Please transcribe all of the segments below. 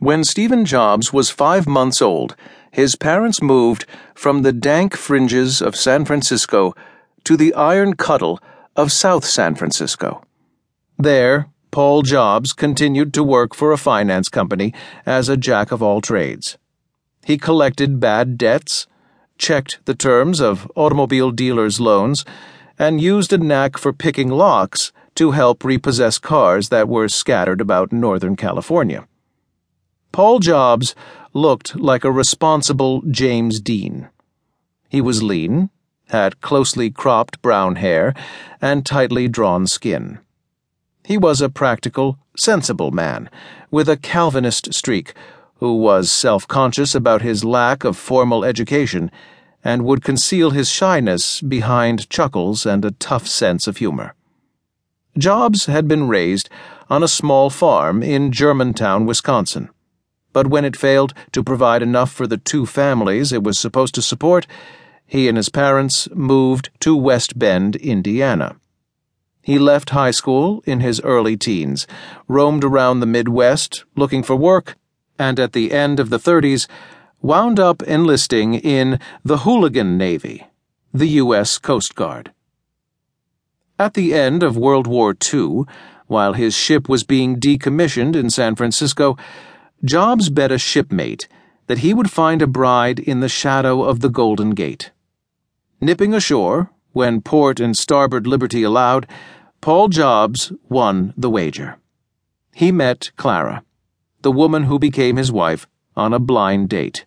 When Stephen Jobs was five months old, his parents moved from the dank fringes of San Francisco to the iron cuddle of South San Francisco. There, Paul Jobs continued to work for a finance company as a jack of all trades. He collected bad debts, checked the terms of automobile dealers' loans, and used a knack for picking locks to help repossess cars that were scattered about Northern California. Paul Jobs looked like a responsible James Dean. He was lean, had closely cropped brown hair, and tightly drawn skin. He was a practical, sensible man, with a Calvinist streak, who was self conscious about his lack of formal education and would conceal his shyness behind chuckles and a tough sense of humor. Jobs had been raised on a small farm in Germantown, Wisconsin but when it failed to provide enough for the two families it was supposed to support, he and his parents moved to West Bend, Indiana. He left high school in his early teens, roamed around the Midwest looking for work, and at the end of the 30s, wound up enlisting in the Hooligan Navy, the U.S. Coast Guard. At the end of World War II, while his ship was being decommissioned in San Francisco, Jobs bet a shipmate that he would find a bride in the shadow of the Golden Gate. Nipping ashore, when port and starboard liberty allowed, Paul Jobs won the wager. He met Clara, the woman who became his wife, on a blind date.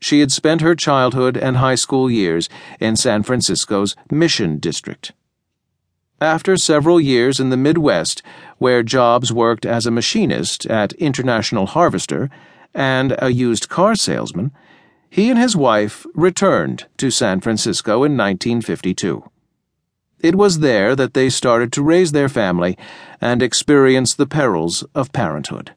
She had spent her childhood and high school years in San Francisco's Mission District. After several years in the Midwest, where Jobs worked as a machinist at International Harvester and a used car salesman, he and his wife returned to San Francisco in 1952. It was there that they started to raise their family and experience the perils of parenthood.